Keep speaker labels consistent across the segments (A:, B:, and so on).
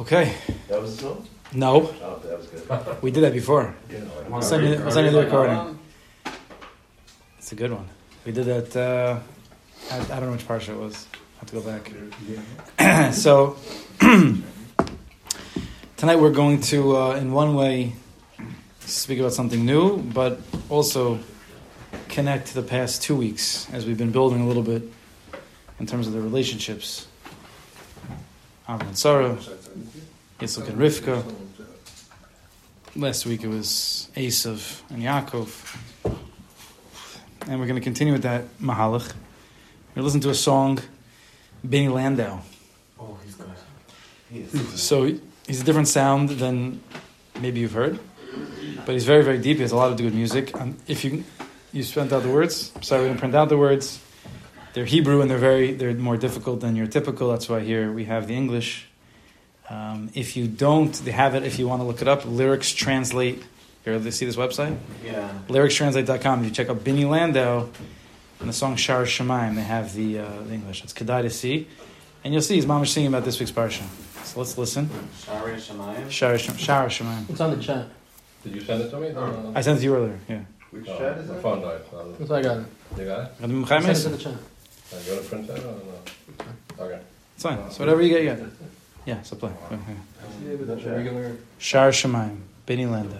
A: Okay.
B: That was the song?
A: No,
B: Oh, that was good.
A: we did that before.
B: Yeah.
A: I'll send you, I'll send you the recording. It's a good one. We did that. Uh, I, I don't know which parsha it was. I have to go back. so tonight we're going to, uh, in one way, speak about something new, but also connect to the past two weeks as we've been building a little bit in terms of the relationships. Avram and Sarah, Yitzchak and Rivka. Last week it was Esav and Yaakov. And we're going to continue with that Mahalach. We're going to listen to a song, Bini Landau.
C: Oh, he's good.
A: So he's a different sound than maybe you've heard, but he's very, very deep. He has a lot of good music. Um, if you you spent out the words, sorry, we didn't print out the words. They're Hebrew and they're very they're more difficult than your typical. That's why here we have the English. Um, if you don't, they have it. If you want to look it up, lyrics translate. You ever see this website?
C: Yeah.
A: lyricstranslate.com. If you check out Bini Landau and the song Shar Shemaim, they have the, uh, the English. It's Kedai to see. And you'll see his mom is singing about this week's parsha. So let's listen.
C: Shari Shemayim.
A: Shar, Shem- Shar Shemaim.
D: It's on the chat.
E: Did you send it to me? No, no, no.
A: I sent it to you earlier. Yeah.
B: Which
E: Oh,
B: chat is
E: My
B: that?
E: phone died. Um,
D: That's what I got it.
E: You got it?
A: Got
D: I sent it
A: Mechaimes?
D: to the chat.
E: Are you going to print that or no? Okay.
A: It's fine. So whatever you get, you get. Yeah, so play. Go ahead.
B: Yeah, with the chat.
E: Regular.
A: Shar Shemaim. Bini Landau.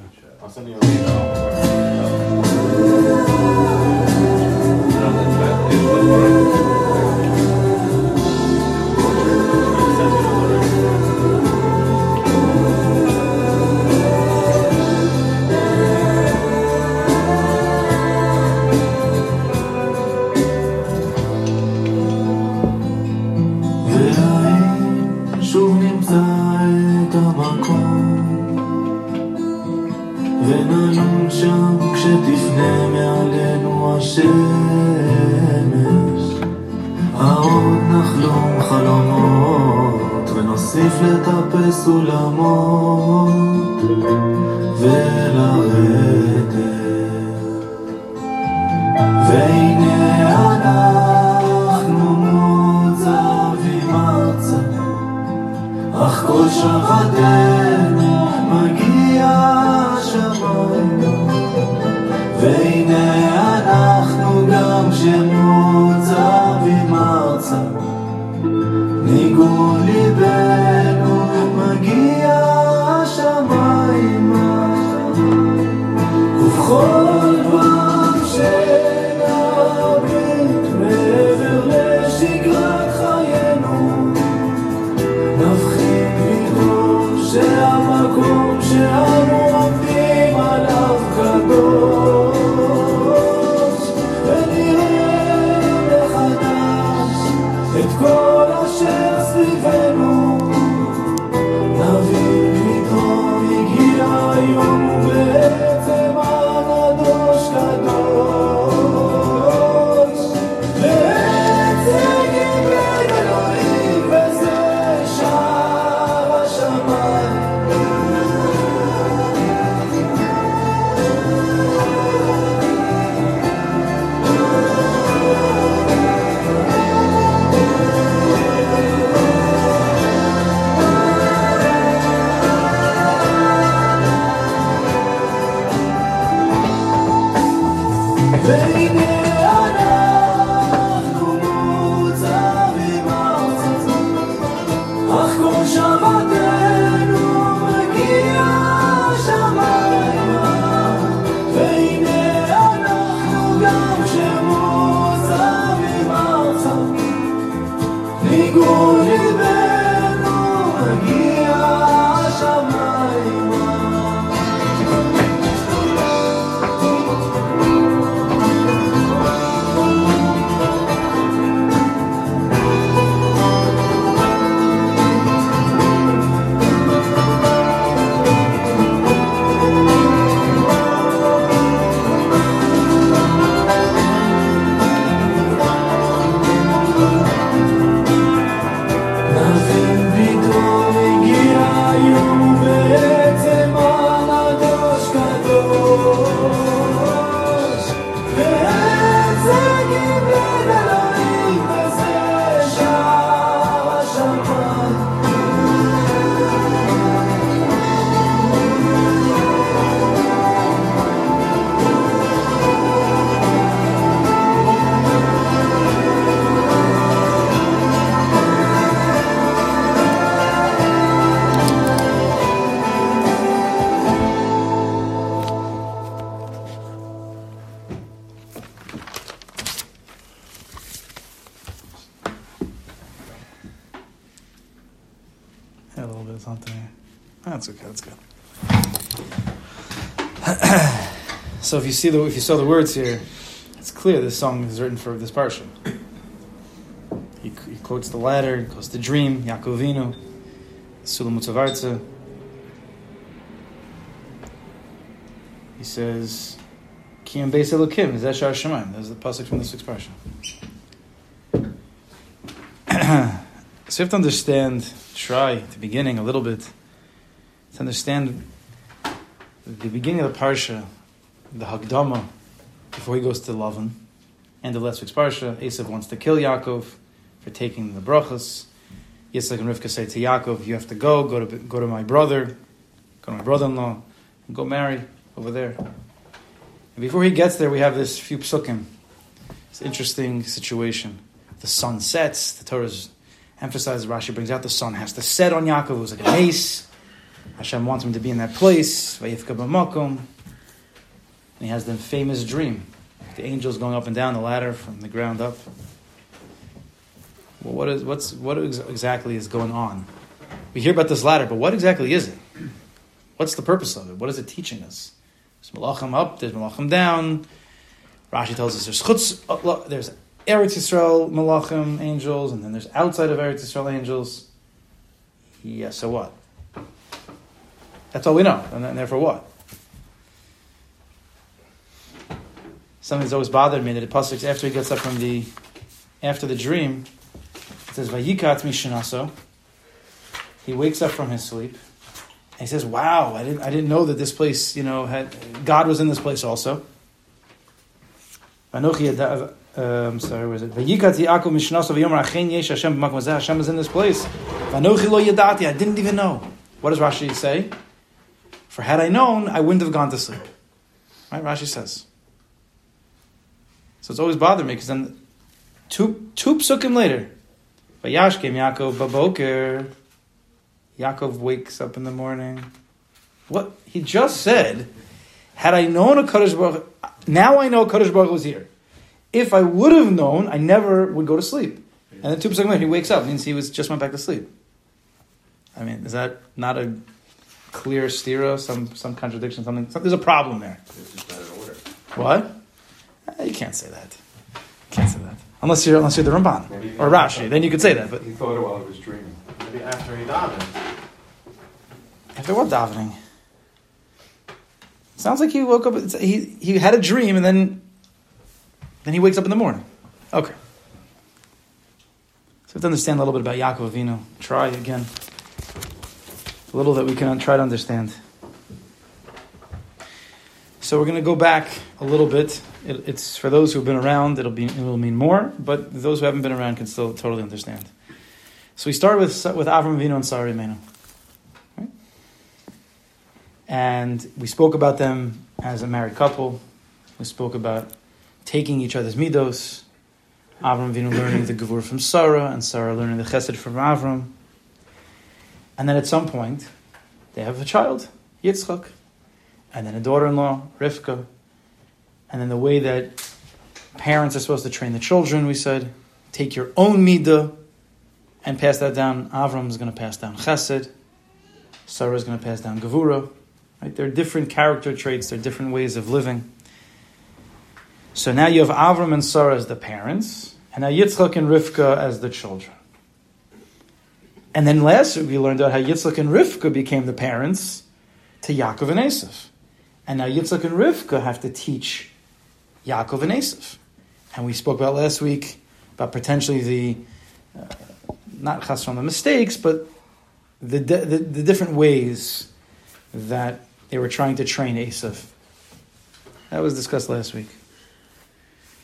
A: So if you see the if you saw the words here, it's clear this song is written for this parsha. He, he quotes the ladder, he quotes the dream, Yaakovinu, Sulam Mutzavartza. He says, Kiyam Beis Elokim, Zeshar Shemaim. There's the pasuk from the sixth parsha. so you have to understand, try the beginning a little bit, to understand the beginning of the parsha, the Hagdama, before he goes to Lavan, and the last week's parsha, Esav wants to kill Yaakov for taking the brachas. Yitzchak and Rivka say to Yaakov, "You have to go. Go to go to my brother, go to my brother-in-law, and go marry over there." And before he gets there, we have this few psukim. It's an interesting situation. The sun sets. The Torah's emphasizes. Rashi brings out the sun has to set on Yaakov. It was like a mace. Hashem wants him to be in that place. And he has the famous dream. The angels going up and down the ladder from the ground up. Well, what is what's what ex- exactly is going on? We hear about this ladder, but what exactly is it? What's the purpose of it? What is it teaching us? There's malachim up, there's malachim down. Rashi tells us there's chutz, uh, there's Eretz Yisrael malachim angels, and then there's outside of Eretz Yisrael angels. Yeah, so what? That's all we know, and therefore what? Something that's always bothered me that the pasuk after he gets up from the after the dream, it says Vayikat Mishanaso. He wakes up from his sleep. And he says, Wow, I didn't I didn't know that this place, you know, had God was in this place also. Um, sorry, where is it? Vayikat Yaakov Mishanaso v'yomer achen yesh Hashem b'makom hazeh. Hashem is in this place. Vanochi lo yadati. I didn't even know. What does Rashi say? For had I known, I wouldn't have gone to sleep. Right? Rashi says. So it's always bothered me because then two two psukim later, Vayash came Yaakov baboker. Yaakov wakes up in the morning. What he just said, had I known a Kaddish Baruch, now I know Kaddish Baruch was here. If I would have known, I never would go to sleep. And then two psukim later, he wakes up. means he was just went back to sleep. I mean, is that not a clear stira? Some some contradiction? Something? some- There's a problem there.
B: This is not in order.
A: What? Eh, You can't say that. You Can't say that unless you're unless you're the Ramban or Rashi. Then you could say that. But
B: He thought it while he was dreaming.
C: Maybe after he davened.
A: after what davening? Sounds like he woke up. He he had a dream and then then he wakes up in the morning. Okay. So we have to understand a little bit about Yaakov Avinu. Try again. A little that we can try to understand. So we're going to go back a little bit. It, it's for those who've been around. It'll be it will mean more, but those who haven't been around can still totally understand. So we start with with Avram Avinu and Sarah Imenu. Right? And we spoke about them as a married couple. We spoke about taking each other's midos. Avram Avinu learning the Gevur from Sarah, and Sarah learning the Chesed from Avram. And then at some point, they have a child, Yitzchak, and then a daughter-in-law, Rivka. And then the way that parents are supposed to train the children, we said, take your own midah and pass that down. Avram is going to pass down Chesed. Sarah is going to pass down Gevura. Right? There are different character traits. There are different ways of living. So now you have Avram and Sarah as the parents, and now Yitzchak and Rivka as the children. And then last week we learned out how Yitzchak and Rivka became the parents to Yaakov and Esav. And now Yitzchak and Rivka have to teach Yaakov and Esav. And we spoke about last week about potentially the, uh, not chas from the mistakes, but the, the, the different ways that they were trying to train Esav. That was discussed last week.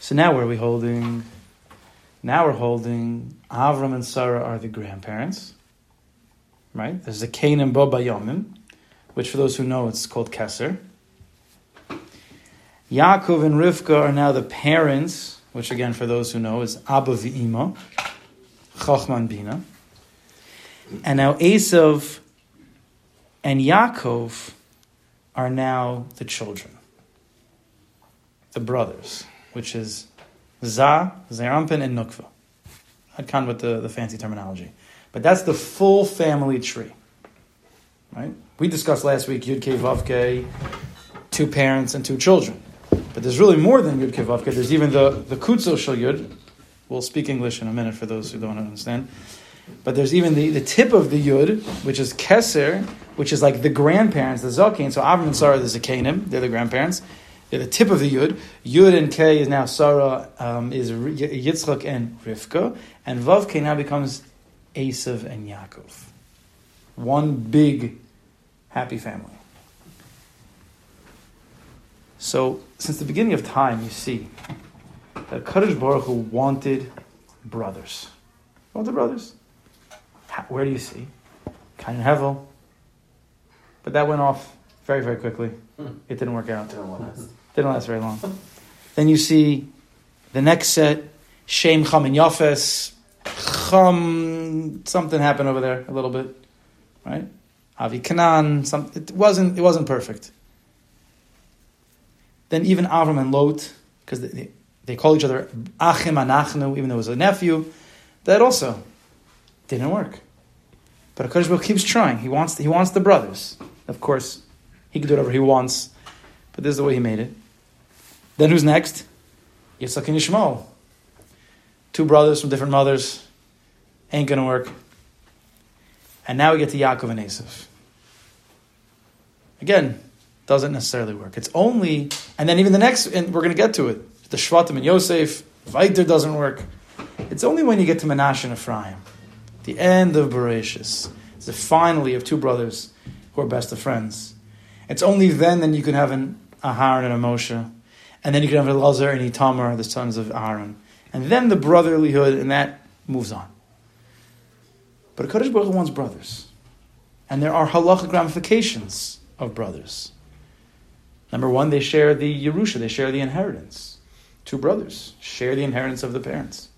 A: So now where are we holding? Now we're holding Avram and Sarah are the grandparents. Right? There's a Cain and Bo Bayomim, which for those who know it's called Keser. Yaakov and Rivka are now the parents, which again for those who know is Abba v'Ima, Chachman Bina. And now Esav and Yaakov are now the children, the brothers, which is Za, Zerampin, and Nukva. I'd con with the, the fancy terminology. But that's the full family tree. right? We discussed last week Yud Kei Vav Kei, two parents and two children. But there's really more than Yud Kei Vav Kei. There's even the, the Kutzo Shal Yud. We'll speak English in a minute for those who don't understand. But there's even the, the tip of the Yud, which is Keser, which is like the grandparents, the Zakin. So Avram and Sarah, are the Zakanim, they're the grandparents. They're the tip of the Yud. Yud and K is now Sarah, um, is Yitzchak and Rivka. And Vav K now becomes Esav and Yaakov. One big happy family. So, since the beginning of time, you see that Kaddish Baruch Hu wanted brothers. Wanted brothers. How- Where do you see? Cain and Hevel. But that went off very, very quickly. Hmm. It didn't work out.
C: Didn't
A: last very long. then you see the next set, Shem, Cham, and Yafes. Cham, something happened over there a little bit, right? Avi Kanan, some, it wasn't it wasn't perfect. Then even Avram and Lot, because they, they call each other Achim Anachnu, even though it was a nephew, that also didn't work. But Hakadosh keeps trying. He wants he wants the brothers. Of course, he can do whatever he wants, but this is the way he made it. Then who's next? Yitzchak and Yishmael. Two brothers from different mothers. Ain't gonna work. And now we get to Yaakov and Esav. Again, doesn't necessarily work. It's only, and then even the next, and we're gonna get to it. The Shvatim and Yosef, Viter doesn't work. It's only when you get to Menashe and Ephraim, the end of Bereshis. The finally of two brothers who are best of friends. It's only then that you can have an Aharon and a Moshe, and then you can have Elazar and Itamar, the sons of Aaron, and then the brotherlyhood, and that moves on. But Kaddish Baruch Hu wants brothers, and there are halachic ramifications of brothers. Number one, they share the Yerusha, they share the inheritance. Two brothers share the inheritance of the parents.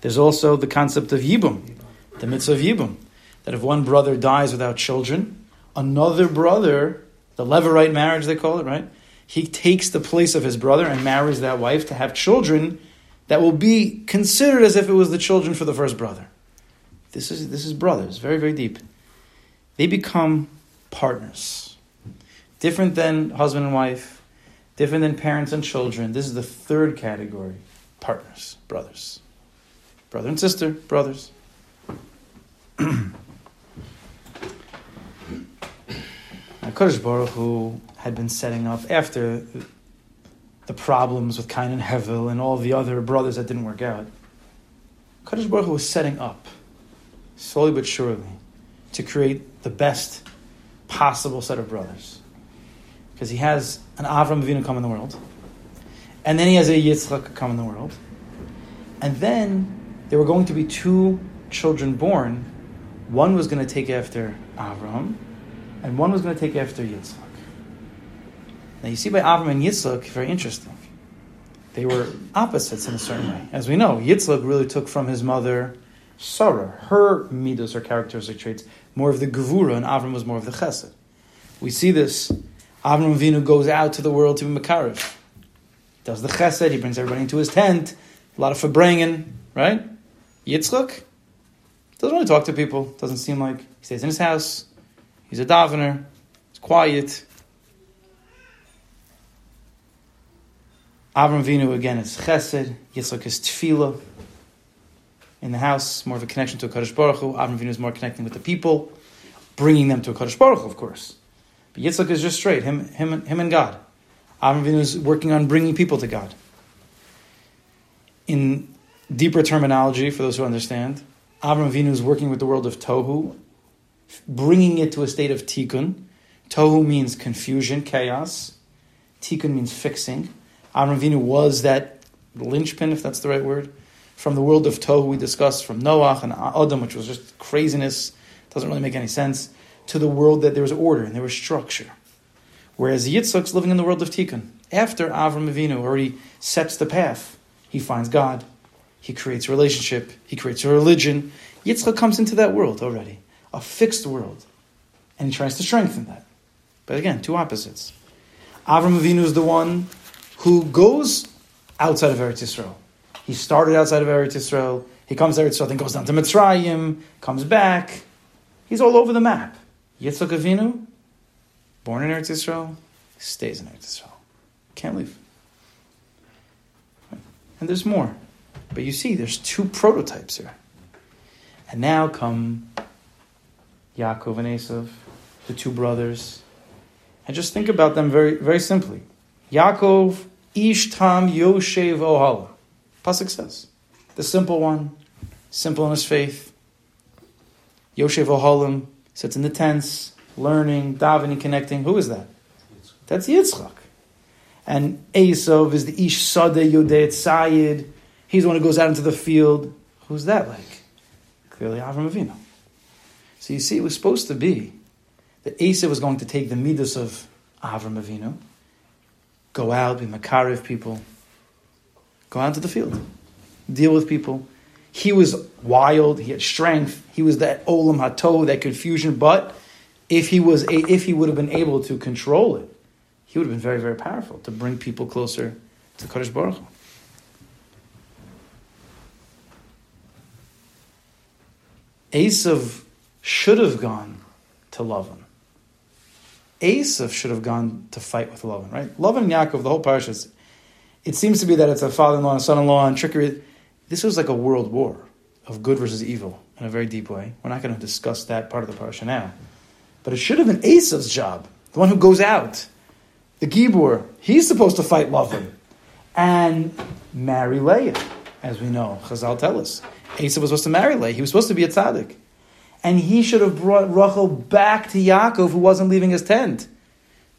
A: There's also the concept of Yibum, the mitzvah of Yibum, that if one brother dies without children, another brother, the Levirate marriage they call it, right? He takes the place of his brother and marries that wife to have children that will be considered as if it was the children for the first brother. This is this is brothers, very very deep. They become partners, different than husband and wife, different than parents and children. This is the third category: partners, brothers, brother and sister, brothers. Now, Kodesh Baruch Hu had been setting up after the problems with Cain and Hevel and all the other brothers that didn't work out. Kodesh Baruch Hu was setting up, slowly but surely, to create the best possible set of brothers. Because he has an Avram Avinu come in the world, and then he has a Yitzchak come in the world, and then there were going to be two children born. One was going to take after Avram, and one was going to take after Yitzchak. Now you see by Avram and Yitzchak, very interesting. They were opposites in a certain way. As we know, Yitzchak really took from his mother Sarah, her midos, her characteristic traits, more of the gevura, and Avram was more of the chesed. We see this. Avram Avinu goes out to the world to be Makarev. Does the chesed, he brings everybody into his tent, a lot of fabrengen, right? Yitzchak doesn't really talk to people, doesn't seem like. He stays in his house, he's a davener, he's quiet. Avram Avinu again is chesed, Yitzchak is tefillah. In the house, more of a connection to a Kaddish Baruch Hu. Avram Avinu is more connecting with the people, bringing them to a Kaddish Baruch Hu, of course. But Yitzchak is just straight, him, him, him and God. Avram Avinu is working on bringing people to God. In deeper terminology, for those who understand, Avram Avinu is working with the world of Tohu, bringing it to a state of Tikkun. Tohu means confusion, chaos. Tikkun means fixing. Avram Avinu was that linchpin, if that's the right word, from the world of Tohu we discussed, from Noach and Adam, which was just craziness, doesn't really make any sense, to the world that there was order and there was structure. Whereas Yitzchak's living in the world of Tikkun. After Avram Avinu already sets the path, he finds God, he creates a relationship, he creates a religion. Yitzchak comes into that world already, a fixed world, and he tries to strengthen that. But again, two opposites. Avram Avinu is the one who goes outside of Eretz Yisrael. He started outside of Eretz Yisrael. He comes to Eretz Yisrael, then goes down to Mitzrayim, comes back. He's all over the map. Yitzchak Avinu, born in Eretz Yisrael, stays in Eretz Yisrael. Can't leave. And there's more. But you see, there's two prototypes here. And now come Yaakov and Esav, the two brothers. And just think about them very, very simply. Yaakov, Ish Tam Yoshev Ohala. Pasuk says. The simple one, simple in his faith. Yoshev Ohalim sits in the tents, learning, davening, connecting. Who is that? That's Yitzchak. And Esav is the Ish Sadeh Yodeh Tzayid. He's the one who goes out into the field. Who's that like? Clearly Avram Avinu. So you see, it was supposed to be that Esav was going to take the midas of Avram Avinu, go out, be Makariv people, go out into the field, deal with people. He was wild, he had strength, he was that Olam Hato, that confusion, but if he was a, if he would have been able to control it, he would have been very, very powerful to bring people closer to Kodesh Baruch Hu. Esav should have gone to Lavan. Esav should have gone to fight with Lavan, right? Lavan and Yaakov, the whole parsha, it seems to be that it's a father-in-law and son-in-law and trickery. This was like a world war of good versus evil in a very deep way. We're not going to discuss that part of the parsha now. But it should have been Esav's job, the one who goes out, the Gibor. He's supposed to fight Lavan and marry Leah, as we know. Chazal tell us. Esav was supposed to marry Leah. He was supposed to be a tzaddik. And he should have brought Rachel back to Yaakov, who wasn't leaving his tent.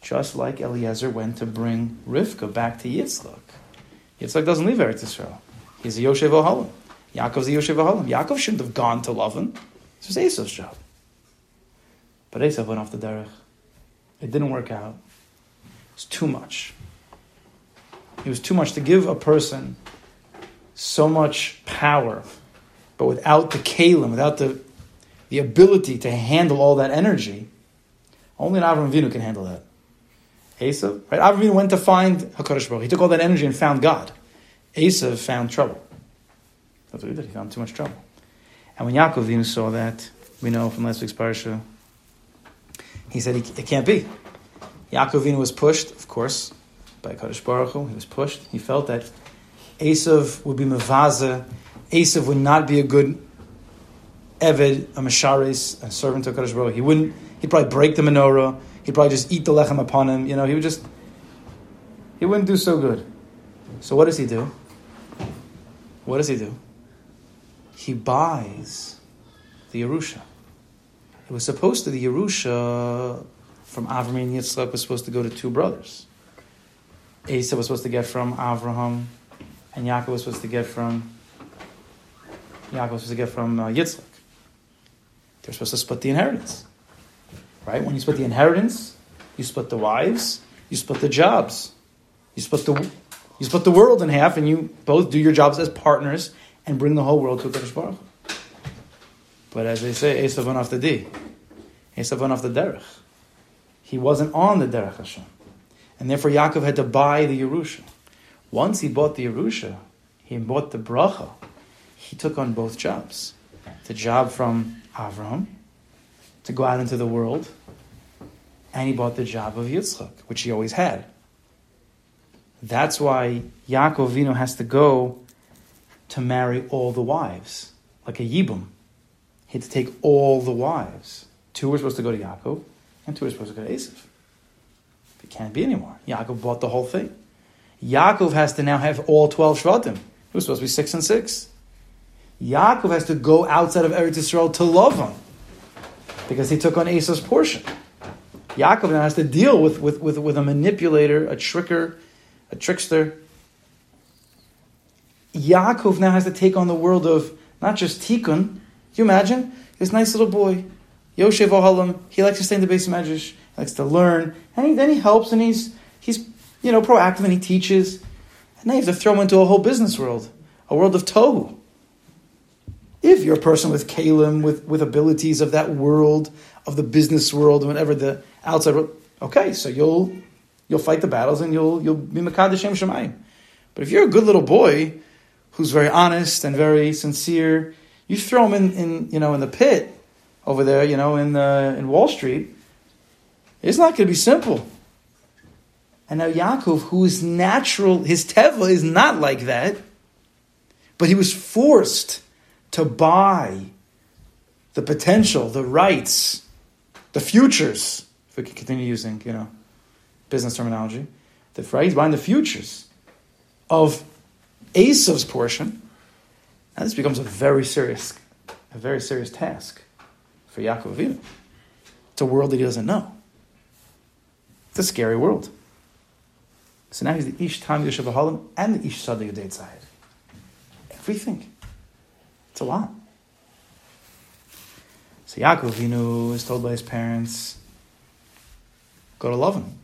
A: Just like Eliezer went to bring Rivka back to Yitzchak. Yitzchak doesn't leave Eretz Yisrael. He's a Yoshev Ohalim. Yaakov's a Yoshev Ohalim. Yaakov shouldn't have gone to Lavan. This was Esav's job. But Esav went off the derech. It didn't work out. It was too much. It was too much to give a person so much power, but without the kalim, without the, the ability to handle all that energy. Only an Avram Avinu can handle that. Esav, right? Avram Avinu went to find Hakadosh Baruch. He took all that energy and found God. Esav found trouble. That's what he did. He found too much trouble. And when Yaakov Avinu saw that, we know from last week's parsha, he said it can't be. Yaakov Avinu was pushed, of course, by Kadosh Baruch Hu. He was pushed. He felt that Esav would be mevaza. Esav would not be a good Eved, a Mesharis, a servant of Kadosh Baruch Hu. He wouldn't. He'd probably break the menorah. He'd probably just eat the lechem upon him. You know, he would just. He wouldn't do so good. So what does he do? What does he do? He buys the Yerusha. It was supposed to the Yerusha from Avram and Yitzchak was supposed to go to two brothers. Asa was supposed to get from Avraham, and Yaakov was supposed to get from Yaakov was supposed to get from uh, Yitzchak. They're supposed to split the inheritance, right? When you split the inheritance, you split the wives, you split the jobs, you split the you split the world in half, and you both do your jobs as partners and bring the whole world to Kodesh Baruch. But as they say, Esav went off the D. Esav went off the derech. He wasn't on the derech Hashem. And therefore Yaakov had to buy the Yerusha. Once he bought the Yerusha, he bought the bracha. He took on both jobs. The job from Avram, to go out into the world, and he bought the job of Yitzchak, which he always had. That's why Yaakov Vino has to go to marry all the wives, like a Yibum. He had to take all the wives. Two were supposed to go to Yaakov, and two were supposed to go to Esav. It can't be anymore. Yaakov bought the whole thing. Yaakov has to now have all 12 Shvatim. It was supposed to be six and six. Yaakov has to go outside of Eretz Yisrael to love him because he took on Esav's portion. Yaakov now has to deal with, with, with, with a manipulator, a tricker, a trickster. Yaakov now has to take on the world of not just Tikkun. You imagine? This nice little boy, Yoshev Ohalam, he likes to stay in the base of he likes to learn, and he, then he helps and he's, he's you know, proactive and he teaches. And now you have to throw him into a whole business world, a world of Tohu. If you're a person with kalim, with, with abilities of that world, of the business world, whatever the outside world, okay, so you'll you'll fight the battles and you'll you'll be Makadashem Shemayim. But if you're a good little boy who's very honest and very sincere, you throw him in, in you know in the pit, over there, you know, in uh, in Wall Street, it's not going to be simple. And now Yaakov, who is natural, his teva is not like that, but he was forced to buy the potential, the rights, the futures. If we continue using, you know, business terminology, the right, buying the futures of Esav's portion. Now this becomes a very serious, a very serious task for Yaakov Avinu. It's a world that he doesn't know. It's a scary world. So now he's the Ish Tam Yoshev Halim and the Ish Sada Yudei Tzahid. Everything. It's a lot. So Yaakov Avinu is told by his parents, go to Lavan.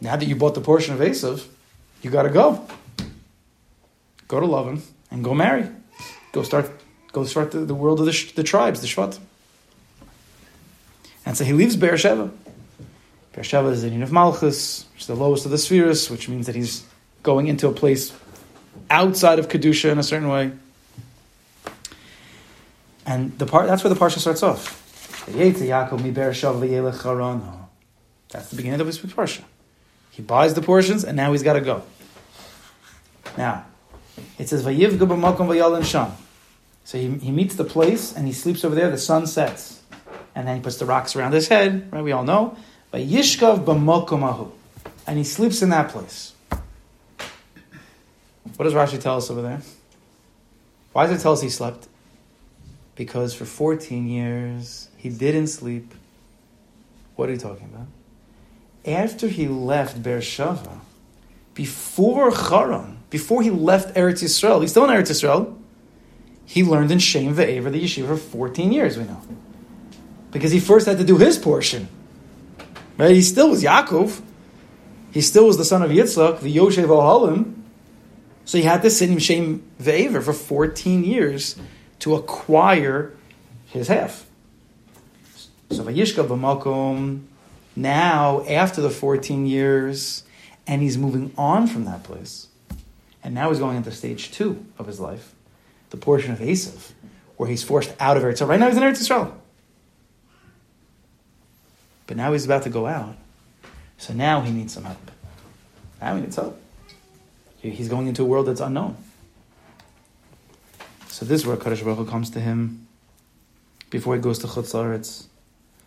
A: Now that you bought the portion of Esav, you got to go. Go to Lavan and go marry. Go start. Go start the, the world of the, the tribes, the Shvat. And so he leaves Beersheba. Beersheba is the Yin of Malchus, which is the lowest of the spheres, which means that he's going into a place outside of Kedusha in a certain way. And the part that's where the parsha starts off. That's the beginning of his parsha. He buys the portions, and now he's got to go. Now, it says Vayivga b'makom v'yalin sham. So he, he meets the place, and he sleeps over there. The sun sets, and then he puts the rocks around his head. Right, we all know. Vayishkav b'makom ahu, and he sleeps in that place. What does Rashi tell us over there? Why does it tell us he slept? Because for 14 years he didn't sleep. What are you talking about? After he left Beersheba, before Charan, before he left Eretz Yisrael, he's still in Eretz Yisrael, he learned in Shem Ve'ever, the yeshiva, for 14 years, we know. Because he first had to do his portion. Right? He still was Yaakov. He still was the son of Yitzchak, the Yoshev Ohalim. So he had to sit in Shem Ve'ever for 14 years to acquire his half. So Vayishka b'makom, now after the 14 years, and he's moving on from that place, and now he's going into stage two of his life, the portion of Esav, where he's forced out of Eretz. Right now he's in Eretz Yisrael. But now he's about to go out. So now he needs some help. Now he needs help. He's going into a world that's unknown. So this is where Kadosh Baruch Hu comes to him before he goes to Chutz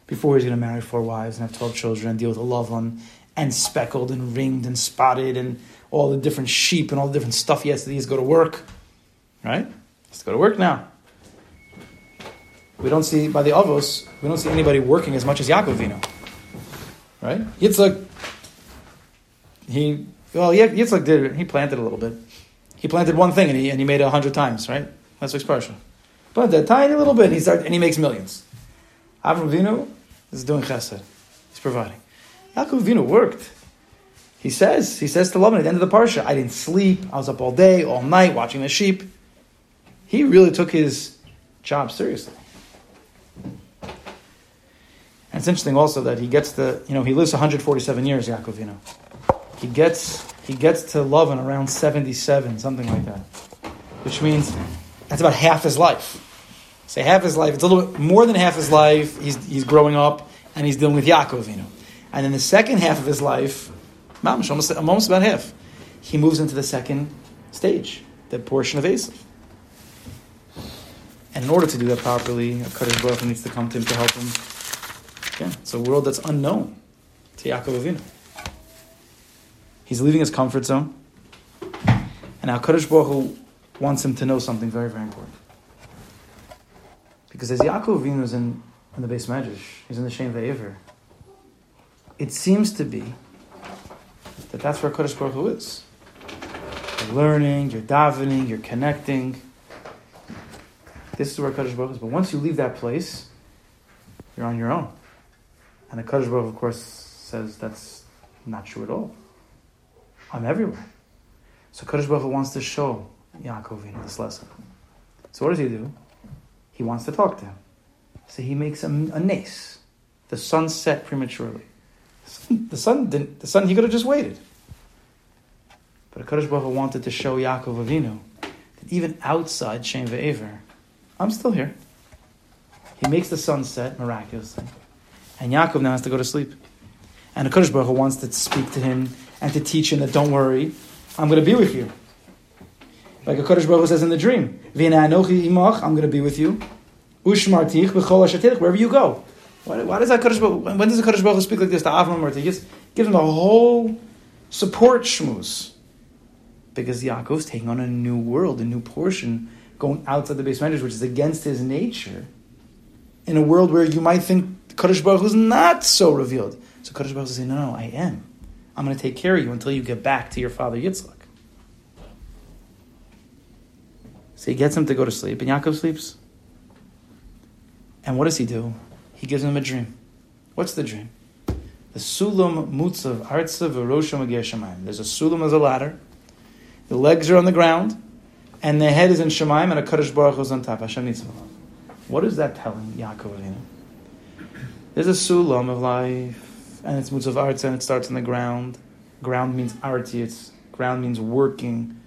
A: before he's going to marry four wives and have 12 children and deal with a loved one and speckled and ringed and spotted and all the different sheep and all the different stuff he has to do. He has to go to work. Right? He has to go to work now. We don't see, by the Avos, we don't see anybody working as much as Yaakov Vino. Right? Yitzhak, he, well, Yitzhak did. He planted a little bit. He planted one thing and he, and he made it a hundred times, right? That's expression. But a tiny little bit, and he start, and he makes millions. Avram is doing chesed. He's providing. Yaakov worked. He says, he says to Laban at the end of the parsha, I didn't sleep. I was up all day, all night, watching the sheep. He really took his job seriously. And it's interesting also that he gets the, you know, he lives 147 years, Yaakov. He gets, he gets to Lavan around 77, something like that. Which means that's about half his life. Say half his life. It's a little bit more than half his life. He's, he's growing up and he's dealing with Yaakov, you know. And in the second half of his life, almost, almost about half, he moves into the second stage, the portion of Esav. And in order to do that properly, Kaddish Baruch needs to come to him to help him. Yeah, it's a world that's unknown to Yaakov Avinu. He's leaving his comfort zone. And now Kaddish Baruch wants him to know something very, very important. Because as Yaakov Avinu is in, in the base medrash, he's in the Shem Ve'ever, it seems to be that that's where Kaddish Baruch Hu is. You're learning, you're davening, you're connecting. This is where Kaddish Baruch Hu is. But once you leave that place, you're on your own. And the Kaddish Baruch of course, says that's not true at all. I'm everywhere. So Kaddish Baruch Hu wants to show Yaakov in this lesson. So what does he do? He wants to talk to him. So he makes a, a nace. The sun set prematurely. The sun didn't. The sun. He could have just waited. But Kaddish Baruch Hu wanted to show Yaakov Avinu that even outside Shem Ve'ever, I'm still here. He makes the sun set miraculously. And Yaakov now has to go to sleep. And Kodesh Baruch Hu wants to speak to him and to teach him that don't worry, I'm going to be with you. Like a Kodesh Baruch says in the dream, V'ina anochi imach, I'm going to be with you. Ushmartich b'chol ashatich, wherever you go. Why, why does that Kodesh Baruch when does the Kodesh Baruch speak like this to Avram or to Yis? Gives him a whole support shmooze. Because Yaakov's taking on a new world, a new portion, going outside the base measures, which is against his nature. In a world where you might think Kodesh Baruch is not so revealed. So Kodesh Baruch is saying, no, no, I am. I'm going to take care of you until you get back to your father Yitzchak. So he gets him to go to sleep, and Yaakov sleeps. And what does he do? He gives him a dream. What's the dream? The sulam mutzav artza v'rosha shamayim. There's a sulam as a ladder. The legs are on the ground, and the head is in shamayim, and a kaddish baruch is on top. Hashem needs What is that telling Yaakov? There's a sulam of life, and it's mutzav artza, and it starts on the ground. Ground means arti. It's ground means working,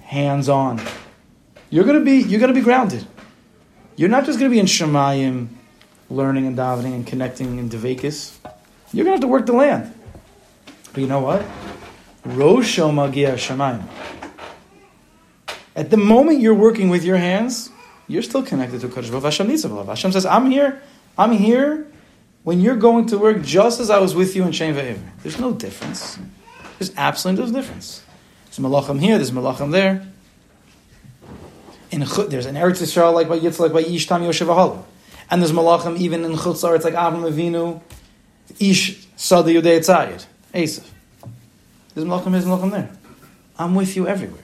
A: hands on. You're gonna be you're gonna be grounded. You're not just gonna be in Shemayim, learning and davening and connecting in Devekis. You're gonna have to work the land. But you know what? Rosho magia Shemayim. At the moment you're working with your hands, you're still connected to Kodesh Baruch Hashem Nitzav. Hashem says, "I'm here. I'm here." When you're going to work, just as I was with you in Shem Ve'ever. There's no difference. There's absolutely no difference. There's malachim here. There's malachim there in there's an Eretz Yisrael like by Yitzchak, like by Ish Tam Yoshev And there's Malachim even in Chutz It's like Avram Avinu, Ish Sada Yudei Tzayid, Esav. There's Malachim here, there's Malachim there. I'm with you everywhere.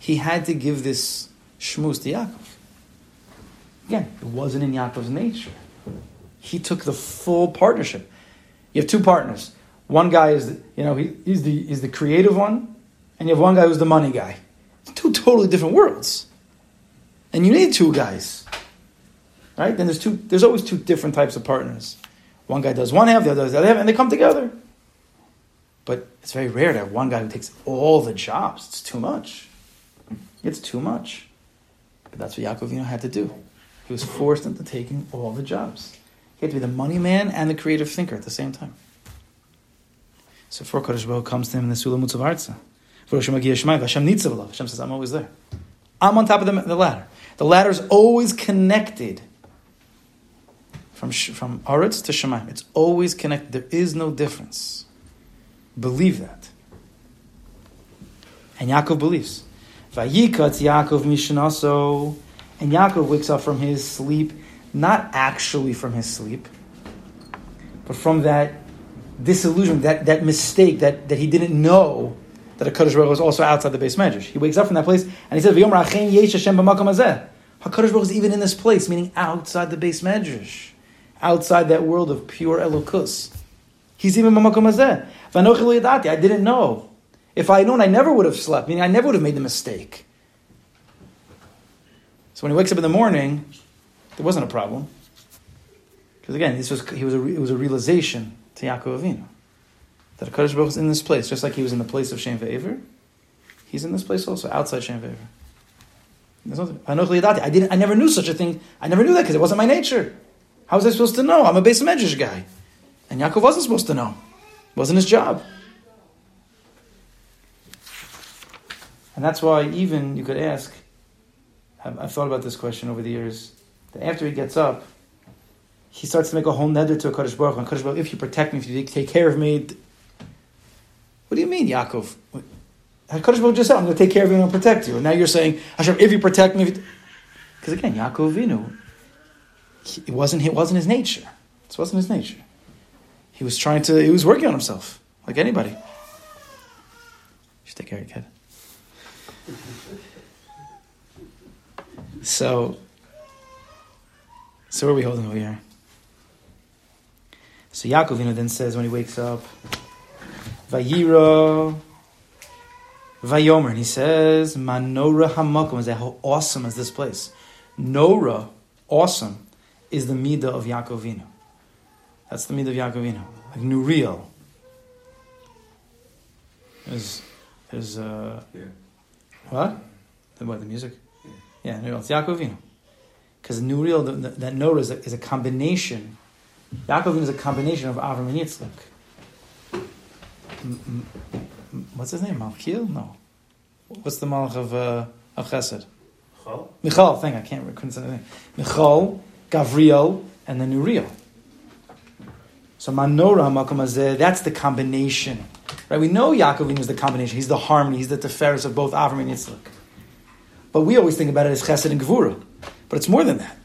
A: He had to give this shmuz to Yaakov. Again, it wasn't in Yaakov's nature. He took the full partnership. You have two partners. One guy is, the, you know, he, he's the he's the creative one, and you have one guy who's the money guy. Two totally different worlds. And you need two guys. Right? Then there's two there's always two different types of partners. One guy does one half, the other does the other half, and they come together. But it's very rare to have one guy who takes all the jobs. It's too much. It's too much. But that's what Yaakov had to do. He was forced into taking all the jobs. He had to be the money man and the creative thinker at the same time. So for Kodesh Baruch comes to him in the Sulam Mutzav Arza, Hashem says, I'm always there. I'm on top of the ladder. The ladder is always connected from from Aretz to Shemaim. It's always connected. There is no difference. Believe that. And Yaakov believes. Vayikat Yaakov Mishnaso. And Yaakov wakes up from his sleep, not actually from his sleep, but from that disillusion, that, that mistake, that, that he didn't know that a Kaddish was also outside the base measures. He wakes up from that place and he says, "V'yomer Achen Yesh Hashem b'makom hazeh." Hakadosh Baruch is even in this place, meaning outside the base measures, outside that world of pure Elokus. He's even b'makom hazeh. I didn't know. If I had known, I never would have slept. Meaning, I never would have made the mistake. So when he wakes up in the morning, there wasn't a problem. Because again, this was he was a, it was a realization to Yaakov Avinu that Hakadosh Baruch is in this place, just like he was in the place of Shem Ve'ever. He's in this place also, outside Shem Ve'ever. I didn't. I never knew such a thing. I never knew that because it wasn't my nature. How was I supposed to know? I'm a base medrash guy, and Yaakov wasn't supposed to know. It wasn't his job. And that's why even you could ask. I've, I've thought about this question over the years. That after he gets up, he starts to make a whole neder to a Kaddish Baruch. And Kaddish Baruch, if you protect me, if you take care of me, what do you mean, Yaakov? HaKadosh Baruch just said, I'm going to take care of you and I'll protect you. And now you're saying, Hashem, if you protect me... Because again, Yaakov Vinu, it wasn't, it wasn't his nature. This wasn't his nature. He was trying to, he was working on himself, like anybody. You should take care of your kid. So, so where are we holding over here? So Yaakov then says when he wakes up, Vayira Vayomer. And he says, Manora Hamakom is how awesome is this place. Nora, awesome, is the Midah of Yaakovino. That's the Midah of Yaakovino. Like Nuriel. There's, there's, uh,
B: Yeah.
A: what? The what, the music? Yeah, Nuriel. It's Yaakovino. Because Nuriel, the, the, that Nora is a, is a combination. Yaakov Avinu is a combination of Avram and Yitzchak. M- m- m- What's his name? Malkiel? No. What's the Malach of, uh, of Chesed?
C: Chol?
A: Michal, thank I can't couldn't say anything. Michal, Gavriel, and then Uriel. So Manora Makom Hazeh, that's the combination. Right? We know Yaakov is the combination. He's the harmony. He's the teferis of both Avram and Yitzchak. But we always think about it as Chesed and Gevura. But it's more than that.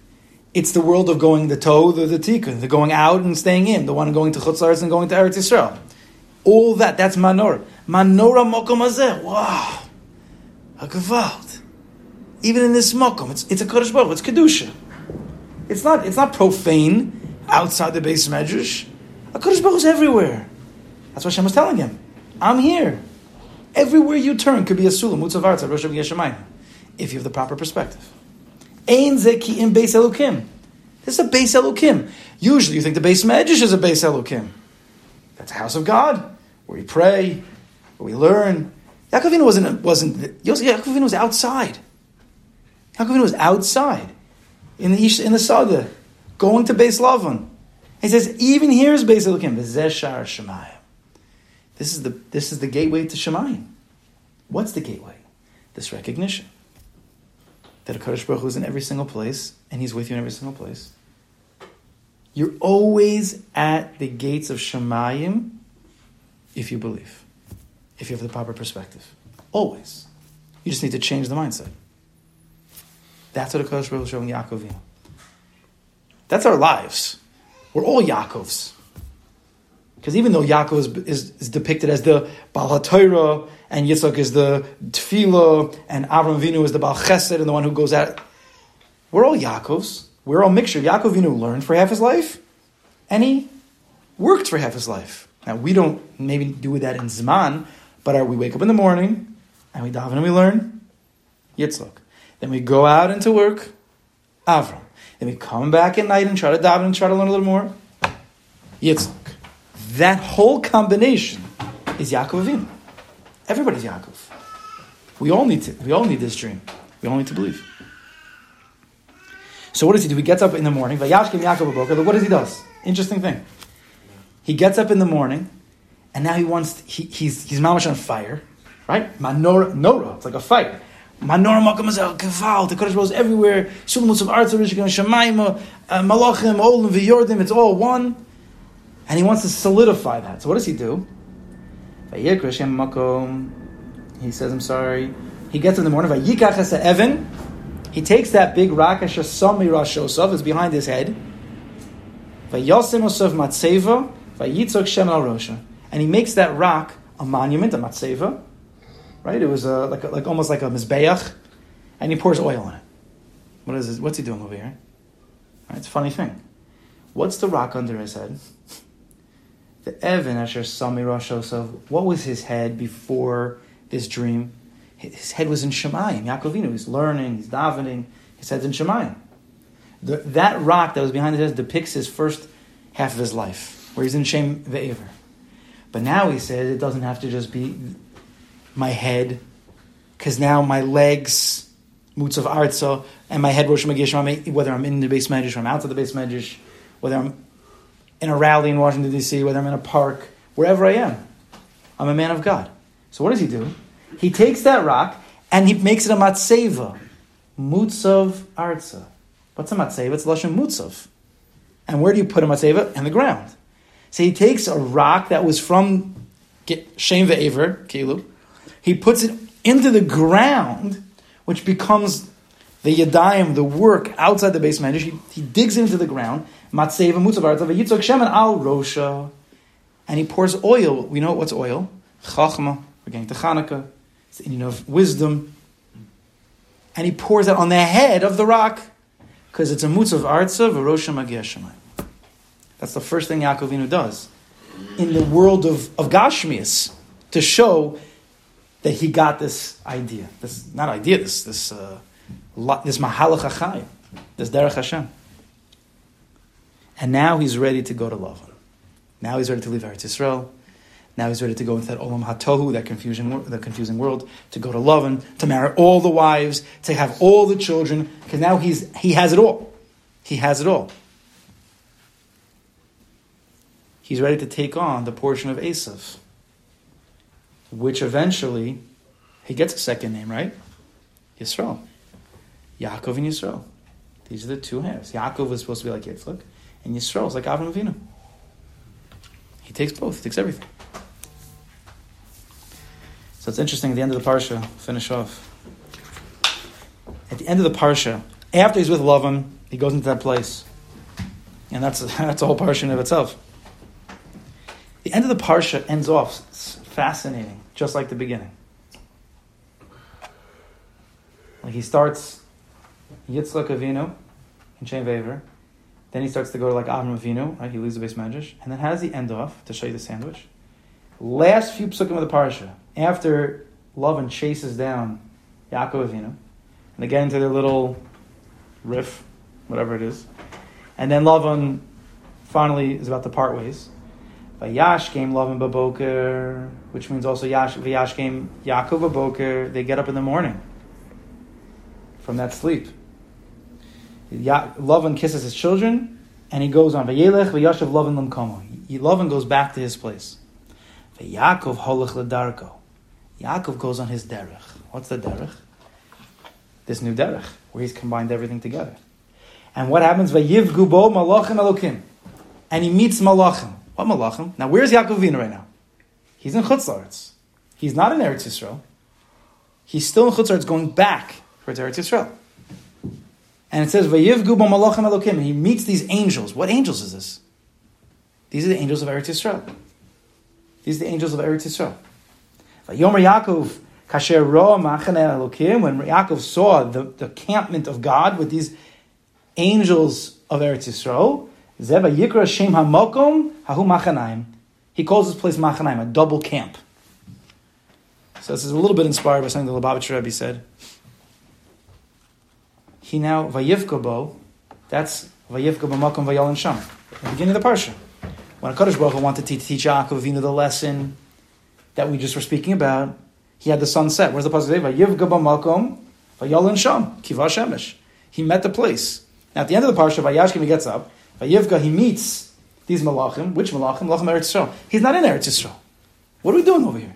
A: It's the world of going the toe, the, the tikkun, the going out and staying in, the one going to Chutz La'aretz and going to Eretz Yisrael. All that, that's Manora. Manora Hazeh. Wow. A Gevalt even in this Mokom, it's, it's a Kodesh Baruch, it's Kedusha. It's not, it's not profane outside the base medrash. A Kodesh Baruch is everywhere. That's what Hashem was telling him. I'm here. Everywhere you turn could be a sulam, mutzav arza, rosh if you have the proper perspective. Ein zeki in base elukim. This is a base elukim. Usually you think the base medrash is a base elukim. That's a house of God, where we pray, we learn. Yaakovinu wasn't, wasn't, Yaakovinu was outside. Yaakov was outside in the in the Sada, going to Beis Lavan. He says, even here is Beis Elokim, Shemayim. This is the this is the gateway to Shemayim. What's the gateway? This recognition that a Kadosh Baruch Hu is in every single place, and He's with you in every single place. You're always at the gates of Shemayim if you believe, if you have the proper perspective. Always. You just need to change the mindset. That's what the Kodesh Baruch Hu showing Yaakovim. That's our lives. We're all Yaakovs. Because even though Yaakov is, is, is depicted as the Baal and Yitzchak is the Tefillah, and Avram Vinu is the Baal Chesed, and the one who goes out, we're all Yaakovs. We're all mixture. Yaakov Vinu learned for half his life, and he worked for half his life. Now, we don't maybe do that in Zman, but our, we wake up in the morning, and we daven and we learn Yitzchak. Then we go out into work, Avram. Then we come back at night and try to daven and try to learn a little more, Yitzchak. That whole combination is Yaakov Avinu. Everybody's Yaakov. We all need to. We all need this dream. We all need to believe. So what does he do? He gets up in the morning. What does he does? Interesting thing. He gets up in the morning, and now he wants. He, he's he's mamash on fire, right? Manora, Nora. It's like a fire. Manora Makam is a Kaval. The Kodesh Baruch everywhere. Sulamus of Arthur, Rishikon Shemaima, uh, Malachim, Olim, V'yordim. It's all one. And he wants to solidify that. So what does he do? Makom. He says, I'm sorry. He gets in the morning. Vayikach Evan. He takes that big rock, Ashasami Rashosav, is behind his head. Vayosim Osav Matseva. Vayitzok Shem Al Rosha. And he makes that rock a monument, a Matseva. Right? It was a, like, a, like almost like a Mizbeach. And he pours oil on it. What is this? What's he doing over here? Right, it's a funny thing. What's the rock under his head? The Evan Asher Sami Rashosav. What was his head before this dream? His head was in Shemayim. Yaakovinu. He's learning. He's davening. His head's in Shemayim. That rock that was behind his head depicts his first half of his life, where he's in Shem Ve'ever. But now he says it doesn't have to just be my head, because now my legs, of arza, and my head Rosh Magish, whether I'm in the base medrash or I'm out of the base medrash, whether I'm in a rally in Washington D.C., whether I'm in a park, wherever I am, I'm a man of God. So what does he do? He takes that rock and he makes it a matseva, mutzav arza. What's a matseva? It's lashon mutzav. And where do you put a matseva? In the ground. So he takes a rock that was from Shem ve'ever, kilu, he puts it into the ground, which becomes the yadayim, the work outside the base medrash. He, he digs into the ground, al rosha, and he pours oil. We know what's oil? Chachma. We're getting to Hanukkah. It's the Inyan of wisdom. And he pours it on the head of the rock, because it's a mutzav artza v'rosha magiah That's the first thing Yaakovinu does in the world of, of Gashmias to show that he got this idea, this not idea, this this uh, this mahalach achayim, this derech Hashem. And now he's ready to go to Lavan. Now he's ready to leave Eretz Yisrael. Now he's ready to go into that olam hatohu, that confusion, the confusing world, to go to Lavan, to marry all the wives, to have all the children, because now he's he has it all. He has it all. He's ready to take on the portion of Esav, which eventually he gets a second name, right? Yisrael. Yaakov and Yisrael. These are the two halves. Yaakov was supposed to be like Yitzchak, and Yisrael is like Avram Avinu. He takes both. He takes everything. So it's interesting. At the end of the parsha, finish off. At the end of the parsha, after he's with Lavan, he goes into that place, and that's that's a whole parsha in of itself. The end of the parsha ends off fascinating, just like the beginning. Like he starts Yitzchak Avinu in Shem Vever, then he starts to go to like Avram Avinu, right? He leaves the base medrash, and then how does he end off to show you the sandwich? Last few psukim of the parsha, after Lavan chases down Yaakov Avinu, and they get into their little riff, whatever it is, and then Lavan finally is about to part ways. Vayash came Lavan baboker, which means also Yash, Vayash came Yaakov baboker. They get up in the morning from that sleep. Ya- Lavan kisses his children, and he goes on. Vayelech vayashav Lavan lamkomo. Lavan goes back to his place. Yaakov holach ledarko. Yaakov goes on his derech. What's the derech? This new derech, where he's combined everything together. And what happens? Vayivgu bo malachim elokim. And he meets malachim. What malachim? Now, where's Yaakov Avinu right now? He's in Chutzlaretz. He's not in Eretz Yisrael. He's still in Chutzlaretz, going back towards Eretz Yisrael. And it says, Vayivgu bo malachim elokim. He meets these angels. What angels is this? These are the angels of Eretz Yisrael. These are the angels of Eretz Yisrael. Yomer Yaakov, kasher roa machane elokim, when Yaakov saw the, the campment of God with these angels of Eretz Yisrael, zeva yikra shem hamokom hahu machanaim. He calls this place machanaim, a double camp. So this is a little bit inspired by something the Lubavitcher Rebbe said. He now vayivka bo, that's vayivka b'makom vayalan sham, the beginning of the parsha. When HaKadosh Baruch Hu wanted to teach Yaakov Avinu the lesson that we just were speaking about, he had the sun set. Where's the pasuk say? Vayivka b'makom vayalan sham kiva shemesh. He met the place. Now at the end of the parsha, Vayashkim he gets up. Vayivka he meets these malachim. Which malachim? Malachim Eretz Yisrael. He's not in Eretz Yisrael. What are we doing over here?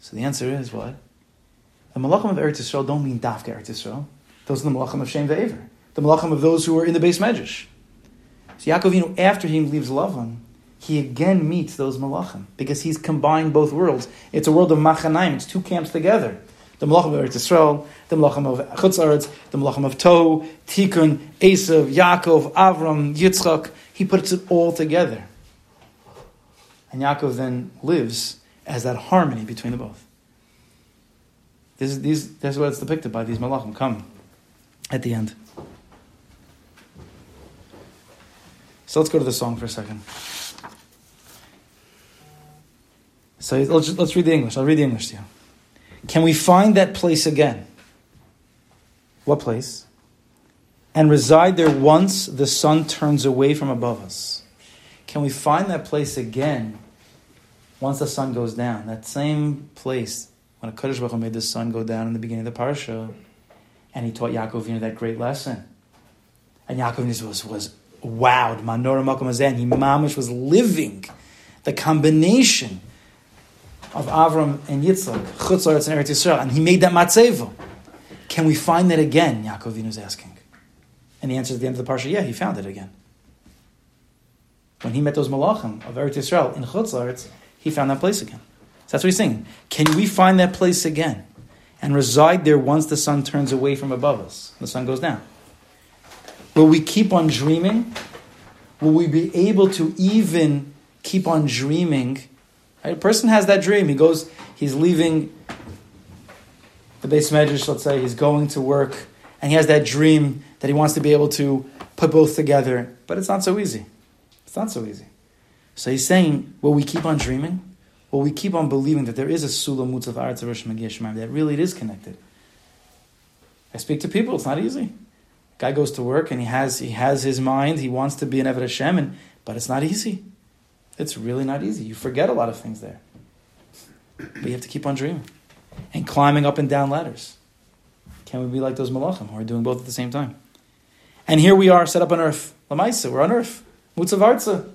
A: So the answer is what? The malachim of Eretz Yisrael don't mean dafka Eretz Yisrael. Those are the malachim of Shem Ve'ever. The malachim of those who are in the base medrash. So Yaakov Avinu, after he leaves Lavan, he again meets those malachim because he's combined both worlds. It's a world of machanaim. It's two camps together. The malachim of Eretz Yisrael, the malachim of Chutz Aretz, the malachim of Tohu, Tikkun, Esav, Yaakov, Avram, Yitzchak. He puts it all together. And Yaakov then lives as that harmony between the both. This is, these, this is what it's depicted by these malachim. Come at the end. So let's go to the song for a second. So let's, let's read the English. I'll read the English to you. Can we find that place again? What place? And reside there once the sun turns away from above us. Can we find that place again once the sun goes down? That same place when a Baruch Hu made the sun go down in the beginning of the parsha, and he taught Yaakov Avinu that great lesson. And Yaakov was, was wowed. Manora Makom. He mamish was living the combination of Avram and Yitzchak, Chutz and Eretz Yisrael, and he made that matzevo. Can we find that again? Yaakov Avinu is asking. And the answer at the end of the parsha, yeah, he found it again. When he met those malachim of Eretz Yisrael in Chutz he found that place again. So that's what he's saying. Can we find that place again and reside there once the sun turns away from above us? The sun goes down. Will we keep on dreaming? Will we be able to even keep on dreaming? Right? A person has that dream. He goes, he's leaving the base medrash, let's say, he's going to work, and he has that dream that he wants to be able to put both together, but it's not so easy. It's not so easy. So he's saying, will we keep on dreaming? Will we keep on believing that there is a Sula Mutzav Aretz Rosh that really it is connected? I speak to people, it's not easy. Guy goes to work and he has he has his mind, he wants to be an Eved Hashem, and, but it's not easy. It's really not easy. You forget a lot of things there. But you have to keep on dreaming and climbing up and down ladders. Can we be like those malachim who are doing both at the same time? And here we are set up on earth. Lamaisa, we're on earth. Mutzavarza.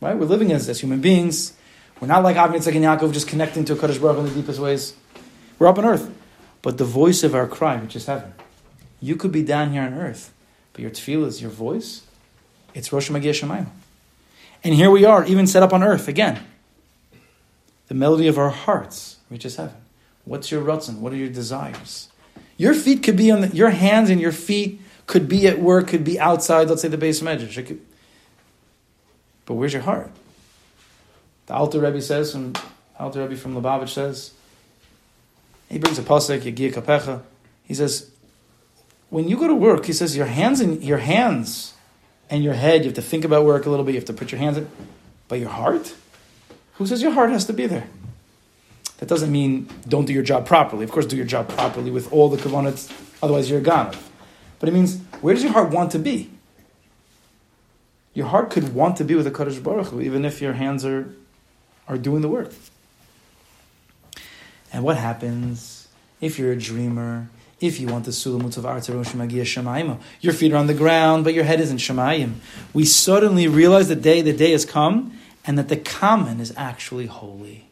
A: Right? We're living as, as human beings. We're not like Yitzchak and Yaakov just connecting to a Kaddish Baruch in the deepest ways. We're up on earth. But the voice of our cry, which is heaven. You could be down here on earth, but your tefillah is your voice. It's Rosh Shemayim. And here we are, even set up on earth again. The melody of our hearts, reaches heaven. What's your rutzin? What are your desires? Your feet could be on the, your hands and your feet could be at work, could be outside, let's say the base. It could- But where's your heart? The Alter Rebbe says, from Alter Rebbe from Lubavitch says, he brings a pasuk, Yagia Kapecha. He says, when you go to work, he says your hands and your hands and your head, you have to think about work a little bit, you have to put your hands in. But your heart? Who says your heart has to be there? That doesn't mean don't do your job properly. Of course, do your job properly with all the kavanot, otherwise you're ganav. But it means, where does your heart want to be? Your heart could want to be with the Kaddish Baruch Hu, even if your hands are, are doing the work. And what happens if you're a dreamer? If you want the sulamut of Arta Rosh Magia Shemayim, your feet are on the ground, but your head is in Shemayim. We suddenly realize the day the day has come, and that the common is actually holy.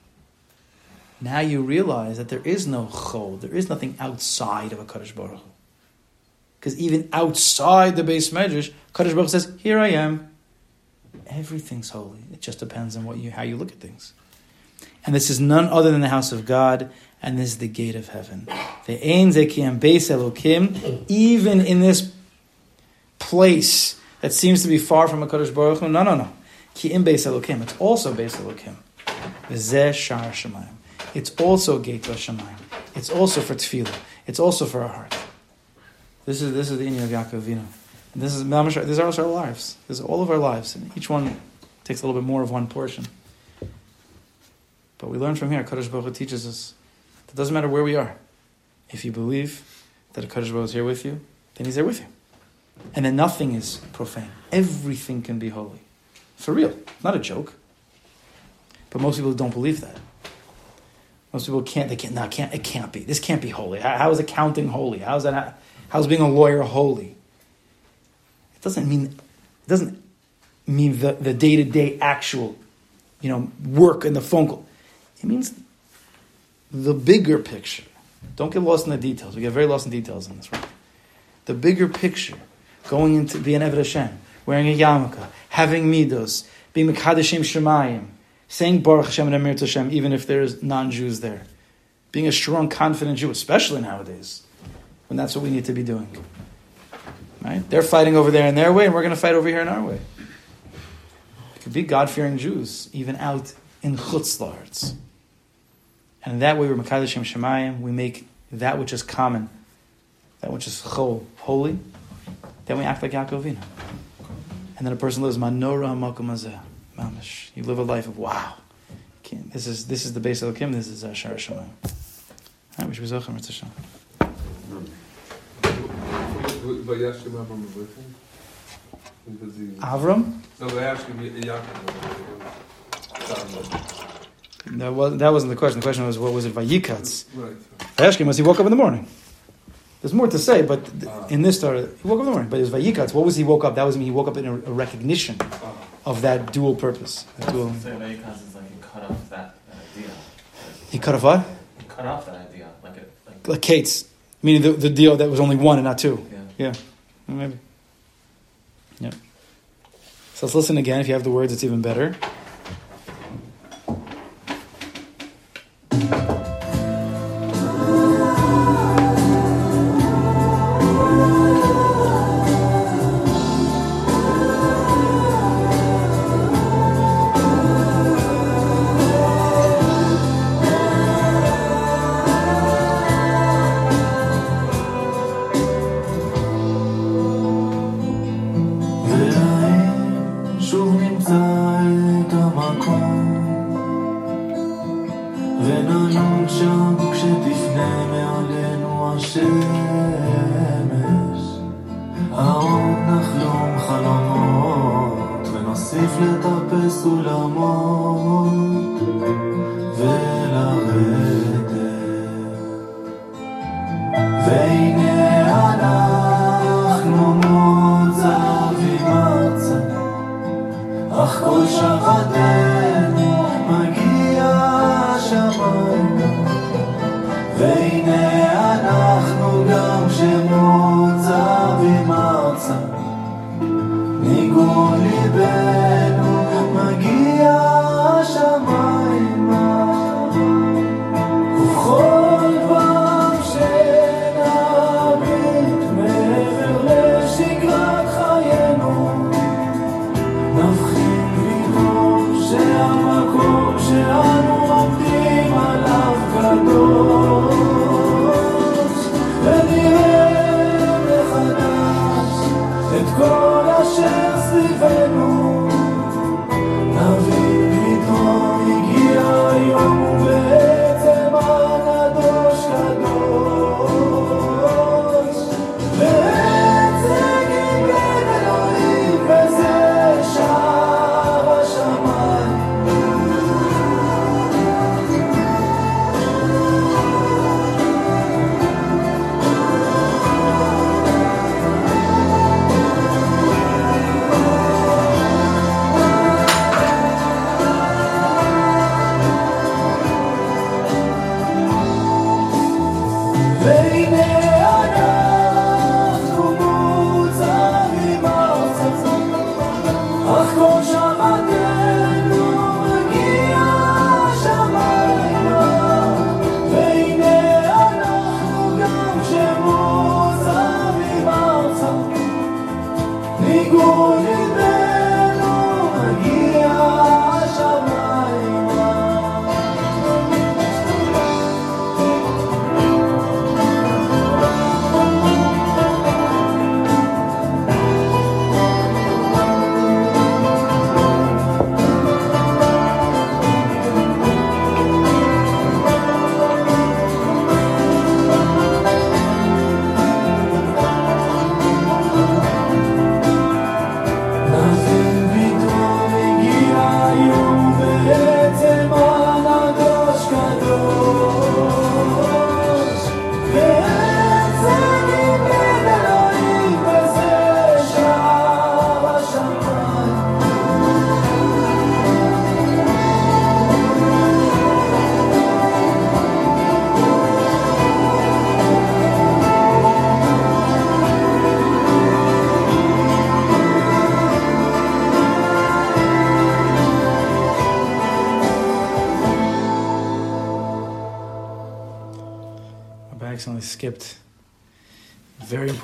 A: Now you realize that there is no chol, there is nothing outside of a Kaddish Baruch. Because even outside the base medrash, Kaddish Baruch says, "Here I am." Everything's holy. It just depends on what you how you look at things. And this is none other than the house of God, and this is the gate of heaven. Even in this place that seems to be far from a Kaddish Baruch Hu. No, no, no. Ki im beis elokim. It's also beis elokim. V'zeh shar shemayim. It's also gate to Shemayim. It's also for tefillah. It's also for our heart. This is this is the Inyan of Yaakov Avinu. And This is these are our lives. This is all of our lives, and each one takes a little bit more of one portion. But we learn from here. Kaddish Baruch Hu teaches us it doesn't matter where we are. If you believe that a Kaddish is here with you, then He's there with you, and then nothing is profane. Everything can be holy, for real. Not a joke. But most people don't believe that. Most people can't. They can't. No, can't. It can't be. This can't be holy. How, how is accounting holy? How is that? How's being a lawyer holy? It doesn't mean. It doesn't mean the the day to day actual, you know, work and the phone call. It means the bigger picture. Don't get lost in the details. We get very lost in details in this work. The bigger picture, going into being Eved Hashem, wearing a yarmulke, having midos, being Mekadeshim Shemayim, saying Baruch Hashem and Amir Hashem, even if there's non-Jews there. Being a strong, confident Jew, especially nowadays, when that's what we need to be doing. Right? They're fighting over there in their way, and we're going to fight over here in our way. It could be God-fearing Jews, even out in chutz la'aretz. And in that way, we're Makadashim Shemayim, we make that which is common, that which is chol, holy, then we act like Yaakov Avinu. And then a person lives Manora Makom Mamish. You live a life of wow. This is this is the base of the Kim, this is Ashar Shemayim. wish we should be Zachar Mitzvah Avram?
B: No, they asked me Yaakov.
A: That was that wasn't the question. The question was what was it Vayikatz?
B: Right.
A: Ashkim was he woke up in the morning. There's more to say, but th- in this story, he woke up in the morning. But it was Vayikatz. What was he woke up? That was me he woke up in a, a recognition
B: Ah.
A: of that dual purpose. That dual.
C: So Veikos is like he cut off that, that idea.
A: He cut off what?
C: He cut off that idea. Like it like
A: Like Kate's, meaning the, the deal that was only one and not two.
C: yeah.
A: Yeah, maybe. Yeah. So let's listen again. If you have the words, it's even better.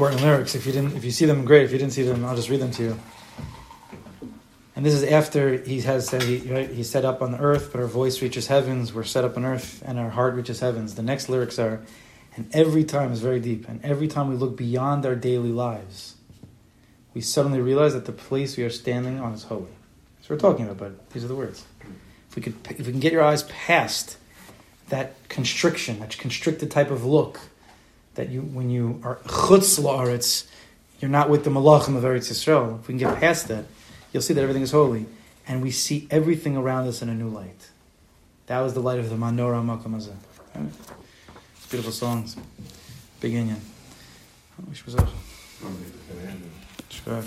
A: Important lyrics. If you didn't, if you see them, great. If you didn't see them, I'll just read them to you. And this is after he has said he, right, he's set up on the earth, but our voice reaches heavens. We're set up on earth, and our heart reaches heavens. The next lyrics are, and every time is very deep. And every time we look beyond our daily lives, we suddenly realize that the place we are standing on is holy. So we're talking about. But these are the words. If we could, if we can get your eyes past that constriction, that constricted type of look, that you when you are chutz la'aretz, you're not with the malachim of Eretz Yisrael. If we can get past that, you'll see that everything is holy, and we see everything around us in a new light. That was the light of the Manora Makam Hazeh. Right? It's beautiful songs, big Inyan. I wish it was a Sure.